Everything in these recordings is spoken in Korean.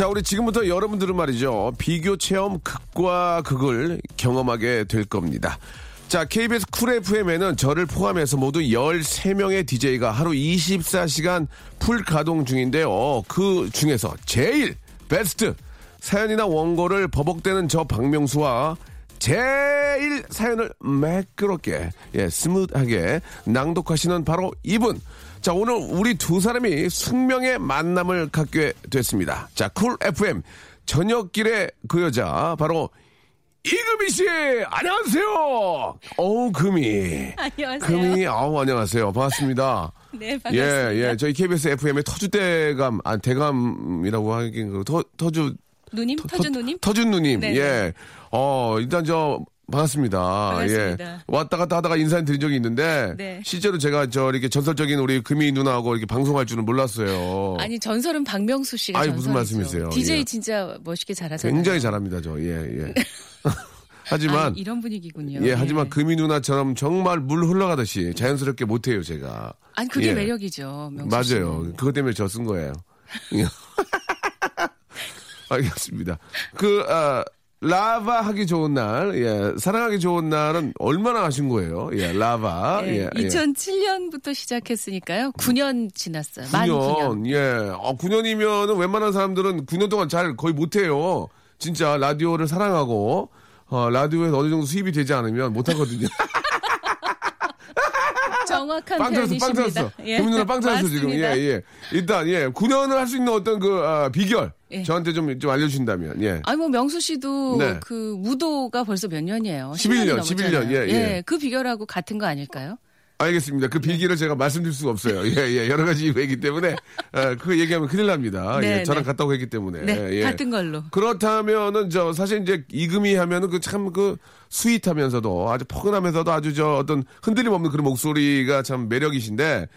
자, 우리 지금부터 여러분들은 말이죠. 비교 체험 극과 극을 경험하게 될 겁니다. 자, KBS 쿨 FM에는 저를 포함해서 모두 13명의 DJ가 하루 24시간 풀 가동 중인데요. 그 중에서 제일 베스트 사연이나 원고를 버벅대는 저 박명수와 제일 사연을 매끄럽게, 예, 스무드하게 낭독하시는 바로 이분. 자, 오늘 우리 두 사람이 숙명의 만남을 갖게 됐습니다. 자, 쿨 FM 저녁길의 그 여자, 바로 이금희 씨! 안녕하세요! 어우, 금희. 안녕하세요. 금희, 아우, 안녕하세요. 반갑습니다. 네, 반갑습니다. 예, 예. 저희 KBS FM의 터주 대감, 아, 대감이라고 하긴, 그 터, 터주, 누님, 터 주 누님. 터준 누님. 네, 예. 어, 일단 저 반갑습니다. 반갑습니다. 예. 왔다 갔다 하다가 인사를 드린 적이 있는데 네. 실제로 제가 저 이렇게 전설적인 우리 금희 누나하고 이렇게 방송할 줄은 몰랐어요. 아니 전설은 박명수 씨가 아니, 무슨. 말씀이세요? DJ 예. 진짜 멋있게 잘하잖아요. 굉장히 잘합니다, 저. 예, 예. 하지만 아니, 이런 분위기군요. 예, 하지만 예. 금희 누나처럼 정말 물 흘러가듯이 자연스럽게 못해요, 제가. 아니 그게 예. 매력이죠. 명수 맞아요. 그것 때문에 저 쓴 거예요. 예. 알겠습니다. 그, 아, 라바 하기 좋은 날, 예, 사랑하기 좋은 날은 얼마나 하신 거예요? 예, 라바. 예, 예, 예. 2007년부터 시작했으니까요. 9년 지났어요. 만 9년. 9년, 예. 어, 9년이면은 웬만한 사람들은 9년 동안 잘 거의 못해요. 진짜 라디오를 사랑하고, 어, 라디오에서 어느 정도 수입이 되지 않으면 못하거든요. 정확한 빵 터졌어, 빵 표현이십니다. 터졌어. 금민 누나 빵 터졌어, 지금. 예. 예. 일단, 예. 9년을 할 수 있는 어떤 그, 아, 비결. 예. 저한테 좀, 좀 알려주신다면, 예. 아니 뭐 명수 씨도 네. 그 무도가 벌써 몇 년이에요. 11년, 10년이 11년, 넘었잖아요. 예, 예. 그 비결하고 같은 거 아닐까요? 알겠습니다. 그 비기를 제가 말씀드릴 수가 없어요. 예, 예. 여러 가지 이유이기 때문에, 어, 그 얘기하면 큰일 납니다. 네, 예, 저랑 네. 갔다고 했기 때문에. 네, 예. 같은 걸로. 그렇다면은, 저, 사실 이제 이금희 하면은 그 참 그 스윗하면서도 아주 포근하면서도 아주 저 어떤 흔들림 없는 그런 목소리가 참 매력이신데,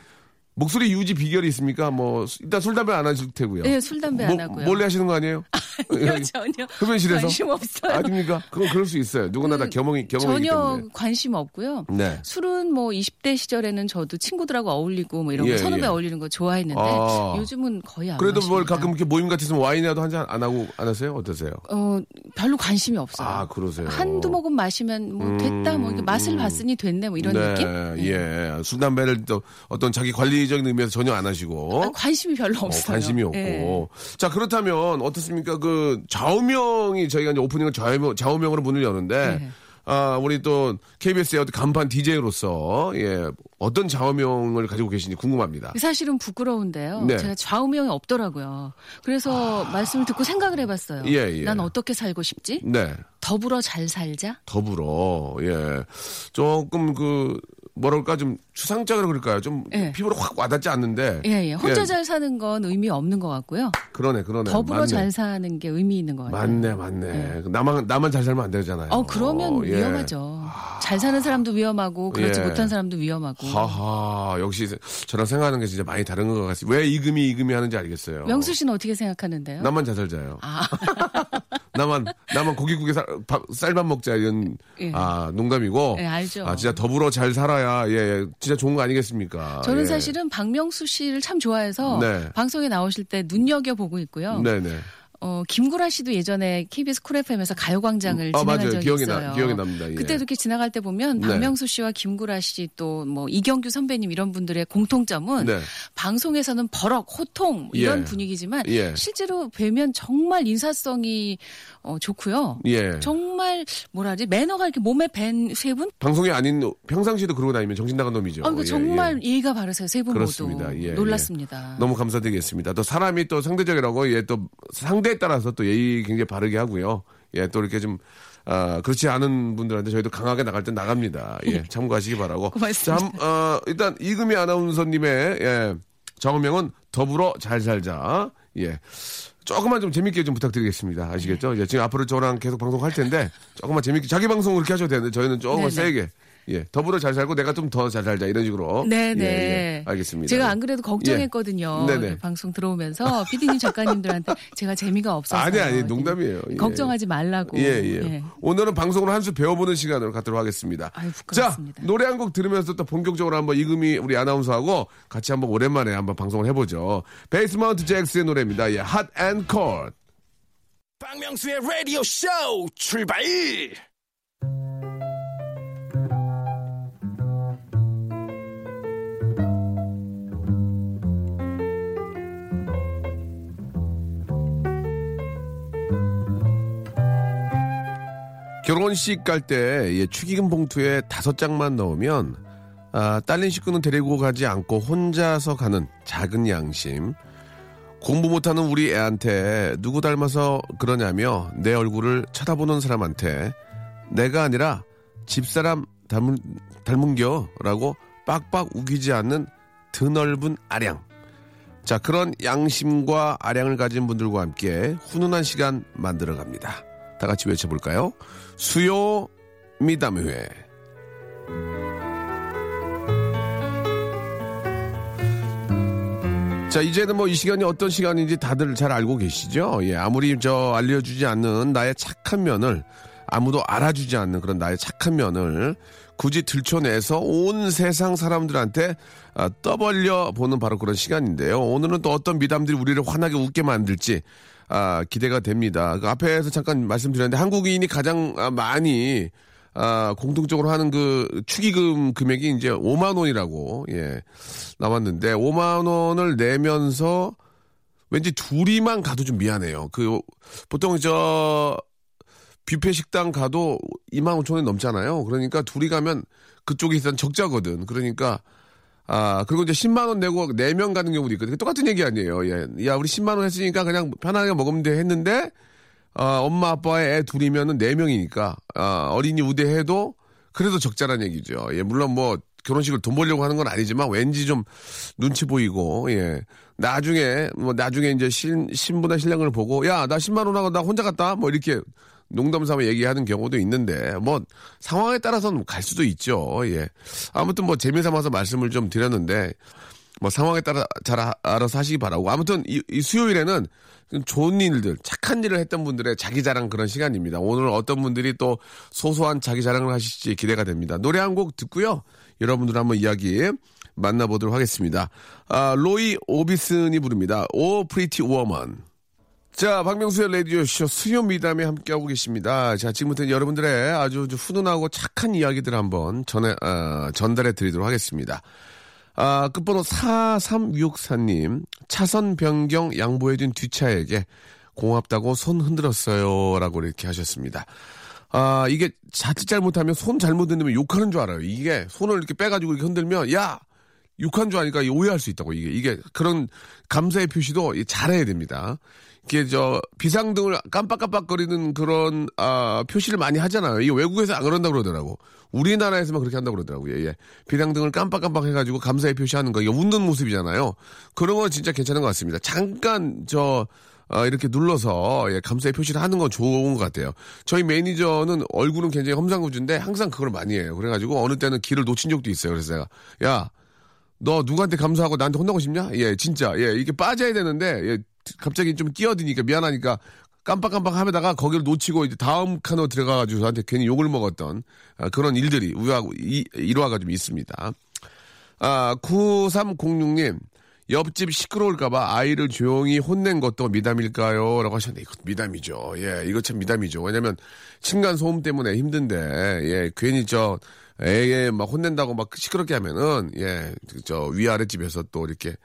목소리 유지 비결이 있습니까? 뭐, 일단 술, 담배 안 하실 테고요. 네, 술, 담배 안 하고요. 몰래 하시는 거 아니에요? 아니요, 전혀. 흡연실에서? 관심 없어요. 아닙니까? 그건 그럴 수 있어요. 누구나 다 경험이, 경험이기 전혀 때문에. 관심 없고요. 네. 술은 뭐 20대 시절에는 저도 친구들하고 어울리고 뭐 이런 예, 거 선후배 예. 어울리는 거 좋아했는데 아. 요즘은 거의 안 그래도 뭘 마십니다. 가끔 이렇게 모임 같아서 와인이라도 한 잔 안 하고 안 하세요? 어떠세요? 어 별로 관심이 없어요. 아, 그러세요. 한두 모금 마시면 뭐 됐다 뭐 이렇게 맛을 봤으니 됐네 뭐 이런 네, 느낌? 예. 술, 담배를 또 어떤 자기 관리 적인 의미에서 전혀 안 하시고. 아, 관심이 별로 어, 없어요. 관심이 없고. 예. 자, 그렇다면 어떻습니까? 그 좌우명이 저희가 이제 오프닝을 좌우명, 좌우명으로 문을 여는데 네. 아, 우리 또 KBS의 어떤 간판 DJ로서 예, 어떤 좌우명을 가지고 계신지 궁금합니다. 사실은 부끄러운데요. 네. 아. 제가 좌우명이 없더라고요. 그래서 말씀을 듣고 생각을 해봤어요. 예, 예. 난 어떻게 살고 싶지? 네. 더불어 잘 살자. 더불어 예 조금 그 뭐랄까 좀 추상적으로 그럴까요 좀 예. 피부로 확 와닿지 않는데 예, 예. 혼자 예, 잘 사는 건 의미 없는 것 같고요. 그러네 그러네 더불어 맞네. 잘 사는 게 의미 있는 것 같아요. 맞네 맞네 나만 나만 잘 살면 안 되잖아요 어, 그러면 어, 예. 위험하죠. 잘 사는 사람도 위험하고 그렇지 예. 못한 사람도 위험하고. 하하 역시 저랑 생각하는 게 진짜 많이 다른 것 같습니다 왜 이금희 이금희 하는지 알겠어요 명수 씨는 어떻게 생각하는데요? 나만 잘 살자요 아, 나만 나만 고기국에 쌀, 밥, 쌀밥 먹자 이런 예. 아 농담이고 예, 알죠. 아 진짜 더불어 잘 살아야 예, 예 진짜 좋은 거 아니겠습니까 저는 예. 사실은 박명수 씨를 참 좋아해서 네. 방송에 나오실 때 눈여겨 보고 있고요. 네네 어, 김구라 씨도 예전에 KBS 쿨 FM에서 가요광장을 아, 진행한 맞아요. 적이 기억이 있어요. 나, 기억이 납니다. 예. 그때 이렇게 지나갈 때 보면 네. 박명수 씨와 김구라 씨 또 뭐 이경규 선배님 이런 분들의 공통점은 네. 방송에서는 버럭, 호통 이런 예. 분위기지만 예. 실제로 뵈면 정말 인사성이 어, 좋고요. 예. 정말 뭐라지 매너가 이렇게 몸에 밴 세 분? 방송이 아닌 평상시에도 그러고 다니면 정신 나간 놈이죠. 아, 그 예, 정말 예. 예의가 바르세요 세 분. 모두 예, 예. 놀랐습니다. 너무 감사드리겠습니다. 또 사람이 또 상대적이라고 예 또 상대 에 따라서 또 예의 굉장히 바르게 하고요. 예 또 이렇게 좀 아, 그렇지 않은 분들한테 저희도 강하게 나갈 때 나갑니다. 예, 참고하시기 바라고. 고맙습니다. 자, 한- 어, 일단 이금희 아나운서님의 예, 정명은 더불어 잘 살자. 예. 조금만 좀 재밌게 좀 부탁드리겠습니다. 아시겠죠? 예, 지금 앞으로 저랑 계속 방송할 텐데 조금만 재밌게 자기 방송 그렇게 하셔도 되는데 저희는 조금만 네네. 세게 예, 더불어 잘 살고 내가 좀 더 잘 살자 이런 식으로. 네네. 예, 예, 알겠습니다. 제가 안 그래도 걱정했거든요. 예. 네네. 이렇게 방송 들어오면서 피디님 작가님들한테 제가 재미가 없어서 아니 아니 농담이에요. 예. 걱정하지 말라고. 예, 예. 오늘은 방송을 한수 배워보는 시간으로 갖도록 하겠습니다. 아유, 자, 부끄럽습니다. 노래 한 곡 들으면서 또 본격적으로 한번 이금희 우리 아나운서하고 같이 한번 오랜만에 한번 방송을 해보죠. 베이스마운트 잭스의 노래입니다. 예, Hot and Cold. 박명수의 라디오 쇼 출발! 결혼식 갈 때 예, 축의금 봉투에 다섯 장만 넣으면 아, 딸린 식구는 데리고 가지 않고 혼자서 가는 작은 양심. 공부 못하는 우리 애한테 누구 닮아서 그러냐며 내 얼굴을 쳐다보는 사람한테 내가 아니라 집사람 닮은, 닮은겨 라고 빡빡 우기지 않는 드넓은 아량. 자, 그런 양심과 아량을 가진 분들과 함께 훈훈한 시간 만들어 갑니다. 다 같이 외쳐볼까요? 수요 미담회. 자, 이제는 뭐 이 시간이 어떤 시간인지 다들 잘 알고 계시죠? 예, 아무리 저 알려주지 않는 나의 착한 면을 아무도 알아주지 않는 그런 나의 착한 면을 굳이 들춰내서 온 세상 사람들한테 아, 떠벌려 보는 바로 그런 시간인데요. 오늘은 또 어떤 미담들이 우리를 환하게 웃게 만들지 아, 기대가 됩니다. 그 앞에서 잠깐 말씀드렸는데 한국인이 가장 아, 많이 아, 공통적으로 하는 그 축의금 금액이 이제 5만 원이라고 예 나왔는데 5만 원을 내면서 왠지 둘이만 가도 좀 미안해요. 그 보통 저 뷔페 식당 가도 2만 5천 원 넘잖아요. 그러니까 둘이 가면 그쪽이 일단 적자거든. 그러니까 아 그리고 이제 10만 원 내고 4명 가는 경우도 있거든요. 똑같은 얘기 아니에요. 예. 야 우리 10만 원 했으니까 그냥 편하게 먹으면 돼 했는데 아, 엄마 아빠의 애 둘이면은 네 명이니까 아, 어린이 우대해도 그래도 적자란 얘기죠. 예, 물론 뭐 결혼식을 돈 벌려고 하는 건 아니지만 왠지 좀 눈치 보이고 예. 나중에 뭐 나중에 이제 신 신부나 신랑을 보고 야 나 10만 원 하고 나 혼자 갔다 뭐 이렇게 농담 삼아 얘기하는 경우도 있는데 뭐 상황에 따라서는 갈 수도 있죠. 예. 아무튼 뭐 재미 삼아서 말씀을 좀 드렸는데 뭐 상황에 따라 잘 아- 알아서 하시기 바라고. 아무튼 이, 이 수요일에는 좋은 일들 착한 일을 했던 분들의 자기 자랑 그런 시간입니다. 오늘 어떤 분들이 또 소소한 자기 자랑을 하실지 기대가 됩니다. 노래 한 곡 듣고요. 여러분들 한번 이야기 만나보도록 하겠습니다. 아, 로이 오비슨이 부릅니다. Oh, Pretty Woman 자, 박명수의 라디오쇼 수요 미담에 함께하고 계십니다. 자, 지금부터 여러분들의 아주 좀 훈훈하고 착한 이야기들 한번 전해, 아, 전달해 드리도록 하겠습니다. 아, 끝번호 4364님, 차선 변경 양보해준 뒷차에게 고맙다고 손 흔들었어요. 라고 이렇게 하셨습니다. 아, 이게 자칫 잘못하면 손 잘못 흔들면 욕하는 줄 알아요. 이게 손을 이렇게 빼가지고 이렇게 흔들면, 야! 욕한 줄 아니까 오해할 수 있다고, 이게. 이게 그런 감사의 표시도 잘해야 됩니다. 이게 저 비상등을 깜빡깜빡거리는 그런 아 표시를 많이 하잖아요. 이게 외국에서 안 그런다 고 그러더라고. 우리나라에서만 그렇게 한다고 그러더라고요. 예, 예. 비상등을 깜빡깜빡 해가지고 감사의 표시하는 거 이게 웃는 모습이잖아요. 그런 건 진짜 괜찮은 것 같습니다. 잠깐 저 아, 이렇게 눌러서 예, 감사의 표시를 하는 건 좋은 것 같아요. 저희 매니저는 얼굴은 굉장히 험상궂은데 항상 그걸 많이 해요. 그래가지고 어느 때는 길을 놓친 적도 있어요. 그래서 제가 야 너 누구한테 감사하고 나한테 혼나고 싶냐? 예, 진짜. 예, 이게 빠져야 되는데, 예, 갑자기 좀 끼어드니까 미안하니까 깜빡깜빡 하다가 거기를 놓치고 이제 다음 칸으로 들어가가지고 저한테 괜히 욕을 먹었던 아, 그런 일들이 우하고 이, 일화가 좀 있습니다. 아, 9306님. 옆집 시끄러울까봐 아이를 조용히 혼낸 것도 미담일까요? 라고 하셨는데, 이거 미담이죠. 예, 이거 참 미담이죠. 왜냐면, 층간 소음 때문에 힘든데, 예, 괜히 저, 애에 막 혼낸다고 막 시끄럽게 하면은, 예, 저 위아랫집에서 또 이렇게,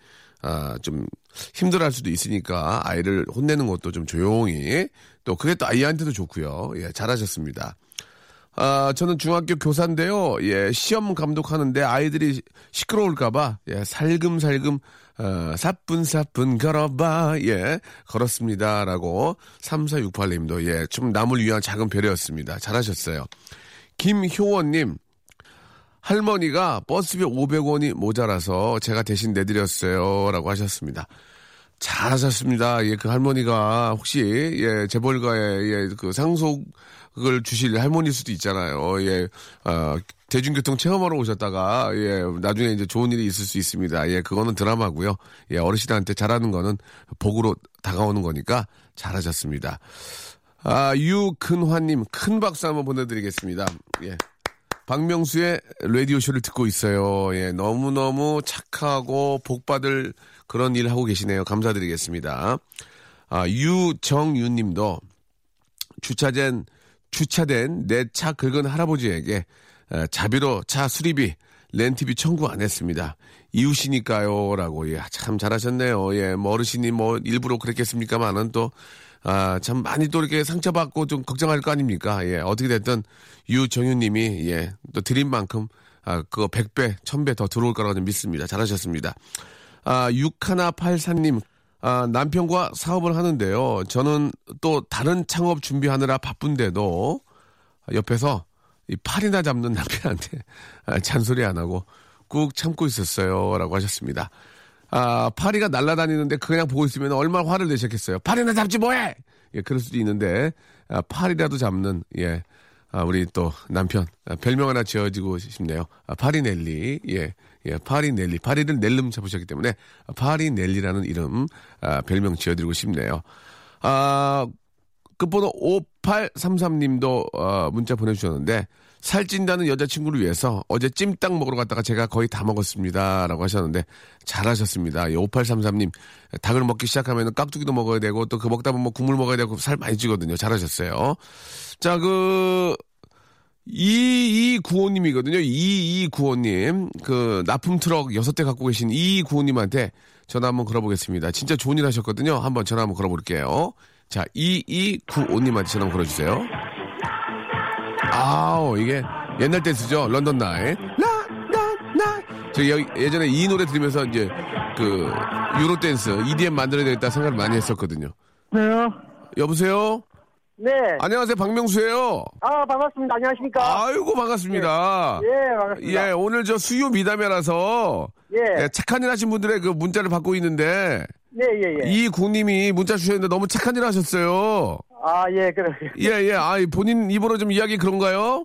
아, 좀 힘들어 할 수도 있으니까 아이를 혼내는 것도 좀 조용히, 또 그게 또 아이한테도 좋고요. 예, 잘하셨습니다. 아, 저는 중학교 교사인데요. 예, 시험 감독하는데 아이들이 시끄러울까봐, 예, 살금살금, 어, 사뿐사뿐 걸어봐, 예, 걸었습니다. 라고, 3468님도, 예, 좀 남을 위한 작은 배려였습니다. 잘하셨어요. 김효원님, 할머니가 버스비 500원이 모자라서 제가 대신 내드렸어요. 라고 하셨습니다. 잘하셨습니다. 예, 그 할머니가 혹시, 예, 재벌가의, 예, 그 상속을 주실 할머니일 수도 있잖아요. 예, 어, 대중교통 체험하러 오셨다가, 예, 나중에 이제 좋은 일이 있을 수 있습니다. 예, 그거는 드라마고요 예, 어르신한테 잘하는 거는 복으로 다가오는 거니까 잘하셨습니다. 아, 유근화님, 큰 박수 한번 보내드리겠습니다. 예. 박명수의 라디오쇼를 듣고 있어요. 예, 너무너무 착하고 복받을 그런 일 하고 계시네요. 감사드리겠습니다. 아, 유정윤 님도 주차된, 주차된 내 차 긁은 할아버지에게 에, 자비로 차 수리비, 렌트비 청구 안 했습니다. 이웃이니까요. 라고, 예, 참 잘하셨네요. 예, 뭐 어르신이 뭐 일부러 그랬겠습니까만은 또, 아, 참 많이 또 이렇게 상처받고 좀 걱정할 거 아닙니까? 예, 어떻게 됐든 유정윤 님이, 예, 또 드린 만큼, 아, 그거 100배, 1000배 더 들어올 거라고 좀 믿습니다. 잘하셨습니다. 아, 6184님, 아, 남편과 사업을 하는데요. 저는 또 다른 창업 준비하느라 바쁜데도 옆에서 이 팔이나 잡는 남편한테 아, 잔소리 안 하고 꾹 참고 있었어요. 라고 하셨습니다. 아, 파리가 날아다니는데 그냥 보고 있으면 얼마나 화를 내셨겠어요. 파리나 잡지 뭐해! 예, 그럴 수도 있는데, 아, 파리라도 잡는, 예, 아, 우리 또 남편, 아, 별명 하나 지어지고 싶네요. 아, 파리넬리, 예, 예, 파리넬리. 파리를 넬름 잡으셨기 때문에, 아, 파리넬리라는 이름, 아, 별명 지어드리고 싶네요. 아, 끝번호 5833님도 어, 문자 보내주셨는데 살찐다는 여자친구를 위해서 어제 찜닭 먹으러 갔다가 제가 거의 다 먹었습니다. 라고 하셨는데 잘하셨습니다. 5833님 닭을 먹기 시작하면 깍두기도 먹어야 되고 또 그 먹다 보면 뭐 국물 먹어야 되고 살 많이 찌거든요. 잘하셨어요. 자, 그 2295님이거든요. 2295님. 그 납품 트럭 6대 갖고 계신 2295님한테 전화 한번 걸어보겠습니다. 진짜 좋은 일 하셨거든요. 한번 전화 한번 걸어볼게요. 자, 2295님한테 전화 걸어주세요. 아우, 이게 옛날 댄스죠. London Nights. 라, 라, 라. 저 여- 예전에 이 노래 들으면서 이제 그 유로 댄스, EDM 만들어야 되겠다 생각을 많이 했었거든요. 네. 여보세요? 네. 안녕하세요. 박명수예요. 아, 반갑습니다. 안녕하십니까? 아이고, 반갑습니다. 예, 반갑습니다. 예, 오늘 저 수요 미담이라서 예. 예, 착한 일 하신 분들의 그 문자를 받고 있는데 예, 예, 예. 이 구님이 문자 주셨는데 너무 착한 일 하셨어요. 아, 예, 그래. 예, 예. 아, 본인 입으로 좀 이야기 그런가요?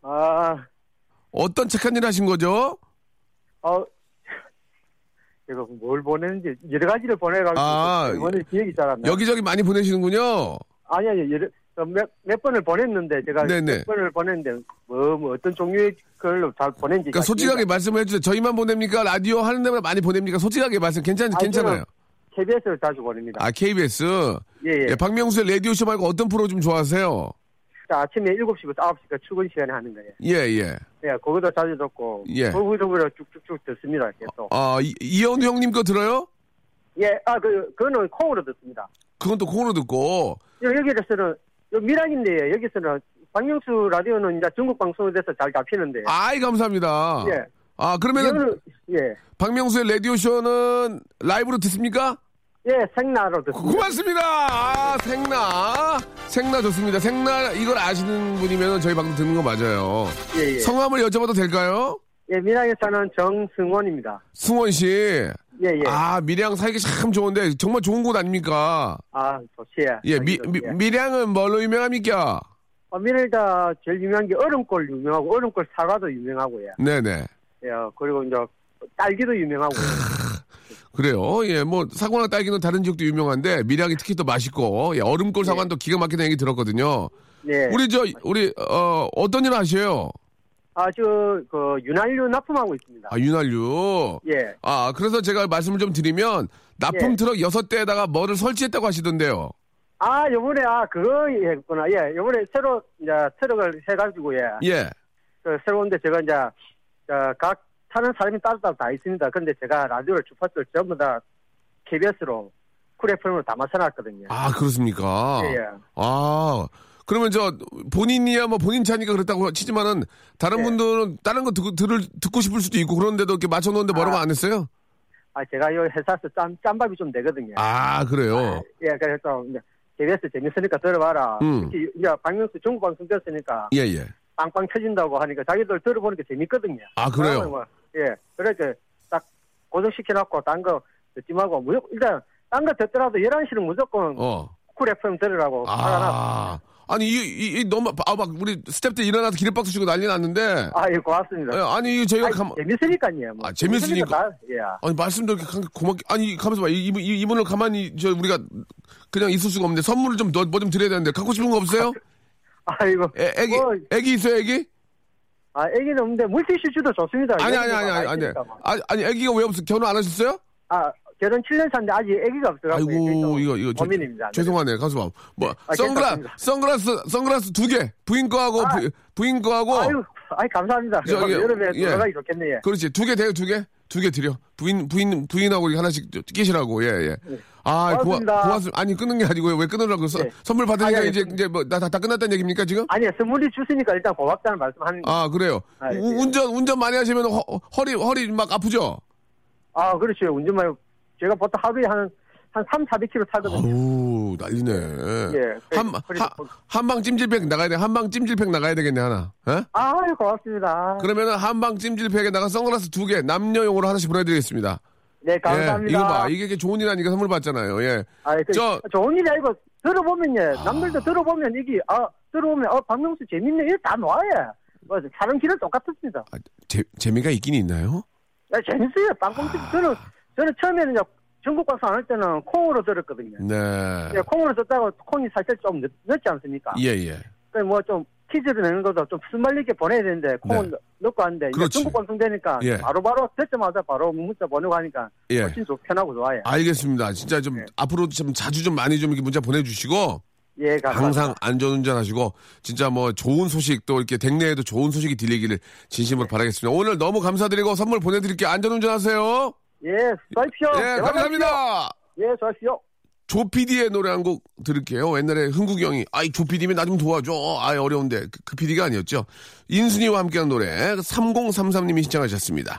아, 어떤 착한 일 하신 거죠? 어, 제가 뭘 보냈는지 여러 가지를 보내가지고 아, 오늘 기억이 잘 안 나. 여기저기 많이 보내시는군요. 아니 아니 어, 몇, 몇 번을 보냈는데 제가 네네. 몇 번을 보냈는데 뭐, 뭐 어떤 종류의 걸로 잘 보낸지 그러니까 솔직하게 말씀을 해주세요. 저희만 보냅니까? 라디오 하는 데마다 많이 보냅니까? 솔직하게 말씀 괜찮, 아니, 괜찮아요. KBS를 자주 보냅니다. 아, KBS. 예, 예. 예, 박명수의 라디오쇼 말고 어떤 프로 좀 좋아하세요? 자, 아침에 7시부터 9시까지 출근 시간에 하는 거예요. 예, 예. 예, 그것도 자주 듣고 예. 거기서부터 쭉쭉쭉 듣습니다. 계속. 아, 이- 이현우 형님 거 들어요? 예, 아, 그, 그거는 콩으로 듣습니다. 그건 또 콩으로 듣고. 여기에서는 미락인데 여기서는 박명수 라디오는 이제 중국 방송에 대해서 잘 잡히는데. 아이, 감사합니다. 예. 아, 그러면은 예. 박명수의 라디오 쇼는 라이브로 듣습니까? 예, 생나로 고- 듣습니다. 고맙습니다. 아, 생나. 생나 좋습니다. 생나 이걸 아시는 분이면 저희 방송 듣는 거 맞아요. 예, 예. 성함을 여쭤봐도 될까요? 예, 미락에 사는 정승원입니다. 승원 씨. 예, 예. 아, 아, 밀양 살기 참 좋은데 정말 좋은 곳 아닙니까? 좋지. 예, 미, 미, 밀양은 뭘로 유명합니까? 어, 미래가 제일 유명한 게 얼음골 유명하고, 얼음골 사과도 유명하고요. 네네. 예, 그리고 이제 딸기도 유명하고. 그래요. 예, 뭐 사과나 딸기는 다른 지역도 유명한데 밀양이 특히 또 맛있고 예, 얼음골 사과는 또 기가 막히다는 얘기 들었거든요. 예. 우리 저 우리 어 어떤 일 하셔요? 아, 저, 그, 윤활유 납품하고 있습니다. 아, 윤활유. 예. 아, 그래서 제가 말씀을 좀 드리면 납품 예. 트럭 여섯 대에다가 뭐를 설치했다고 하시던데요. 아, 요번에, 아, 그거 했구나. 예, 요번에 새로, 이제, 트럭을 해가지고, 예. 예. 그, 새로운데 제가 이제, 어, 각 타는 사람이 따로따로 다 있습니다. 근데 제가 라디오를 주파수를 전부 다 KBS로, 쿨 FM으로 다 맞춰놨거든요. 아, 그렇습니까? 예, 예. 아, 그러면 저 본인이야 뭐 본인 차니까 그렇다고 치지만은 다른 예. 분들은 다른 거 듣고, 들을, 듣고 싶을 수도 있고 그런데도 이렇게 맞춰 놓는데 뭐라고 아. 안 했어요? 아, 제가 요 회사에서 짬, 짬밥이 좀 되거든요. 아, 그래요? 예, 그래서 KBS 재밌으니까 들어봐라. 음. 특히 이제 박명수 중국 방송 됐으니까 예, 예. 빵빵 터진다고 하니까 자기들 들어보니까 재밌거든요. 아, 그래요? 뭐, 예, 그렇게 딱 고정시켜놓고 딴 거 듣지 말고 무조건 일단 딴 거 듣더라도 11시는 무조건 어. 쿨 FM 들으라고 알아놨 아. 아니, 이, 이, 이 너무, 아, 막, 우리 스탭들 일어나서 기립박수 치고 난리 났는데. 아, 예, 고맙습니다. 예, 아니, 이거 저희가 아니, 감, 재밌으니까요. 뭐. 아, 재밌으니까. 다, 예. 아니, 말씀도 이렇게 감- 고맙게, 아니, 가면서 봐. 이, 이, 이분을 가만히, 저, 우리가 그냥 있을 수가 없는데 선물을 좀, 뭐 좀 드려야 되는데. 갖고 싶은 거 없어요? 아이고. 애, 애기, 뭐, 애기 있어요, 애기? 아, 애기는 없는데 물티슈즈도 좋습니다. 아니, 아니, 아니, 애기가 아니, 아니. 뭐. 아니, 아니, 애기가 왜 없어? 결혼 안 하셨어요? 아, 결혼 7년 차인데 아직 애기가 없어가지고. 아이고, 이거, 이거. 저- 고민입니다. 죄송하네, 가수 봐. 뭐, 아, 선글라, 괜찮습니다. 선글라스, 선글라스 두 개. 부인 거하고, 아. 부, 부인 거하고. 아유, 아이 감사합니다. 저기, 여름에 예. 들어가기 좋겠네 요. 그렇지. 두 개 돼요, 두 개? 두 개 드려. 부인, 부인, 부인하고 하나씩 저- 끼시라고, 예, 예. 아, 고마, 고맙습니다. 고맙습니다. 아니, 끊는 게 아니고요. 왜 끊으라고. 서, 네. 선물 받으니까 아, 예, 이제, 그- 이제 뭐, 다, 다, 다 끝났다는 얘기입니까, 지금? 아니, 선물이 주시니까 일단 고맙다는 말씀 하는 거. 아, 그래요. 아, 예, 우- 예. 운전, 운전 많이 하시면 허, 허리, 허리 막 아프죠? 아, 그렇죠. 운전만, 제가 보통 하루에 한, 한 3, 400km 타거든요. 아우, 난리네. 예. 한, 좀- 한방 찜질팩 나가야 돼. 한방 찜질팩 나가야 되겠네, 하나. 예? 아, 고맙습니다. 그러면은 한방 찜질팩에다가 선글라스 두 개, 남녀용으로 하나씩 보내드리겠습니다. 네, 감사합니다. 예, 이거 봐. 이게 좋은 일 아니까 선물 받잖아요. 예. 아, 그, 저- 좋은 일이 아니고, 들어보면, 예, 남들도 들어보면, 이게, 아, 들어보면, 어, 박명수 재밌네. 이거 다 놔요. 뭐, 사람 길은 똑같습니다. 아, 재, 재미가 있긴 있나요? 야, 재밌어요. 빵빵 아. 집 저는, 저는 처음에는, 이제 전국 방송 안 할 때는 콩으로 들었거든요. 네. 예, 콩으로 듣다가 콩이 사실 좀 늦, 늦지 않습니까? 예, 예. 그뭐 좀 퀴즈를 내는 것도 좀 순발리게 보내야 되는데 콩은 네. 넣고 하는데. 중국 방송 되니까 예. 바로바로 듣자마자 바로 문자 보내고 하니까 예. 훨씬 좋 편하고 좋아요. 알겠습니다. 진짜 좀 네. 앞으로 좀 자주 좀 많이 좀 이렇게 문자 보내주시고 예, 감사합니다. 항상 안전운전 하시고 진짜 뭐 좋은 소식 또 이렇게 댁내에도 좋은 소식이 들리기를 진심으로 바라겠습니다. 오늘 너무 감사드리고 선물 보내드릴게요. 안전운전 하세요. 예, 수고하십시오. 예, 감사합니다. 예, 수고하십시오. 조피디의 노래 한 곡 들을게요. 옛날에 흥국이 형이 아이 조피디면 나 좀 도와줘. 아이 어려운데 그, 그 PD가 아니었죠. 인순이와 함께한 노래 3033님이 신청하셨습니다.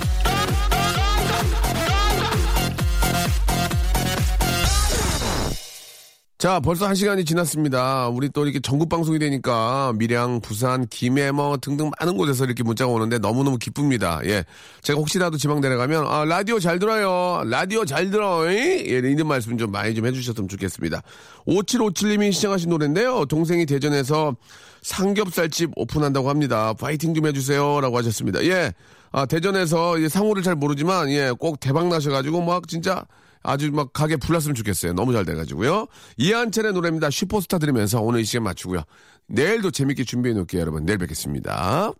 자, 벌써 한 시간이 지났습니다. 우리 또 이렇게 전국 방송이 되니까 밀양, 부산, 김해 뭐 등등 많은 곳에서 이렇게 문자가 오는데 너무너무 기쁩니다. 예. 제가 혹시라도 지방 내려가면, 아, 라디오 잘 들어요. 라디오 잘 들어. 예, 이런 말씀 좀 많이 좀 해주셨으면 좋겠습니다. 5757님이 시청하신 노래인데요. 동생이 대전에서 삼겹살집 오픈한다고 합니다. 파이팅 좀 해주세요. 라고 하셨습니다. 예. 아, 대전에서 이 상호를 잘 모르지만, 예, 꼭 대박 나셔가지고 막 진짜 아주 막 가게 불났으면 좋겠어요. 너무 잘 돼가지고요. 이한철의 노래입니다. 슈퍼스타 들으면서 오늘 이 시간 마치고요. 내일도 재밌게 준비해 놓을게요, 여러분. 내일 뵙겠습니다.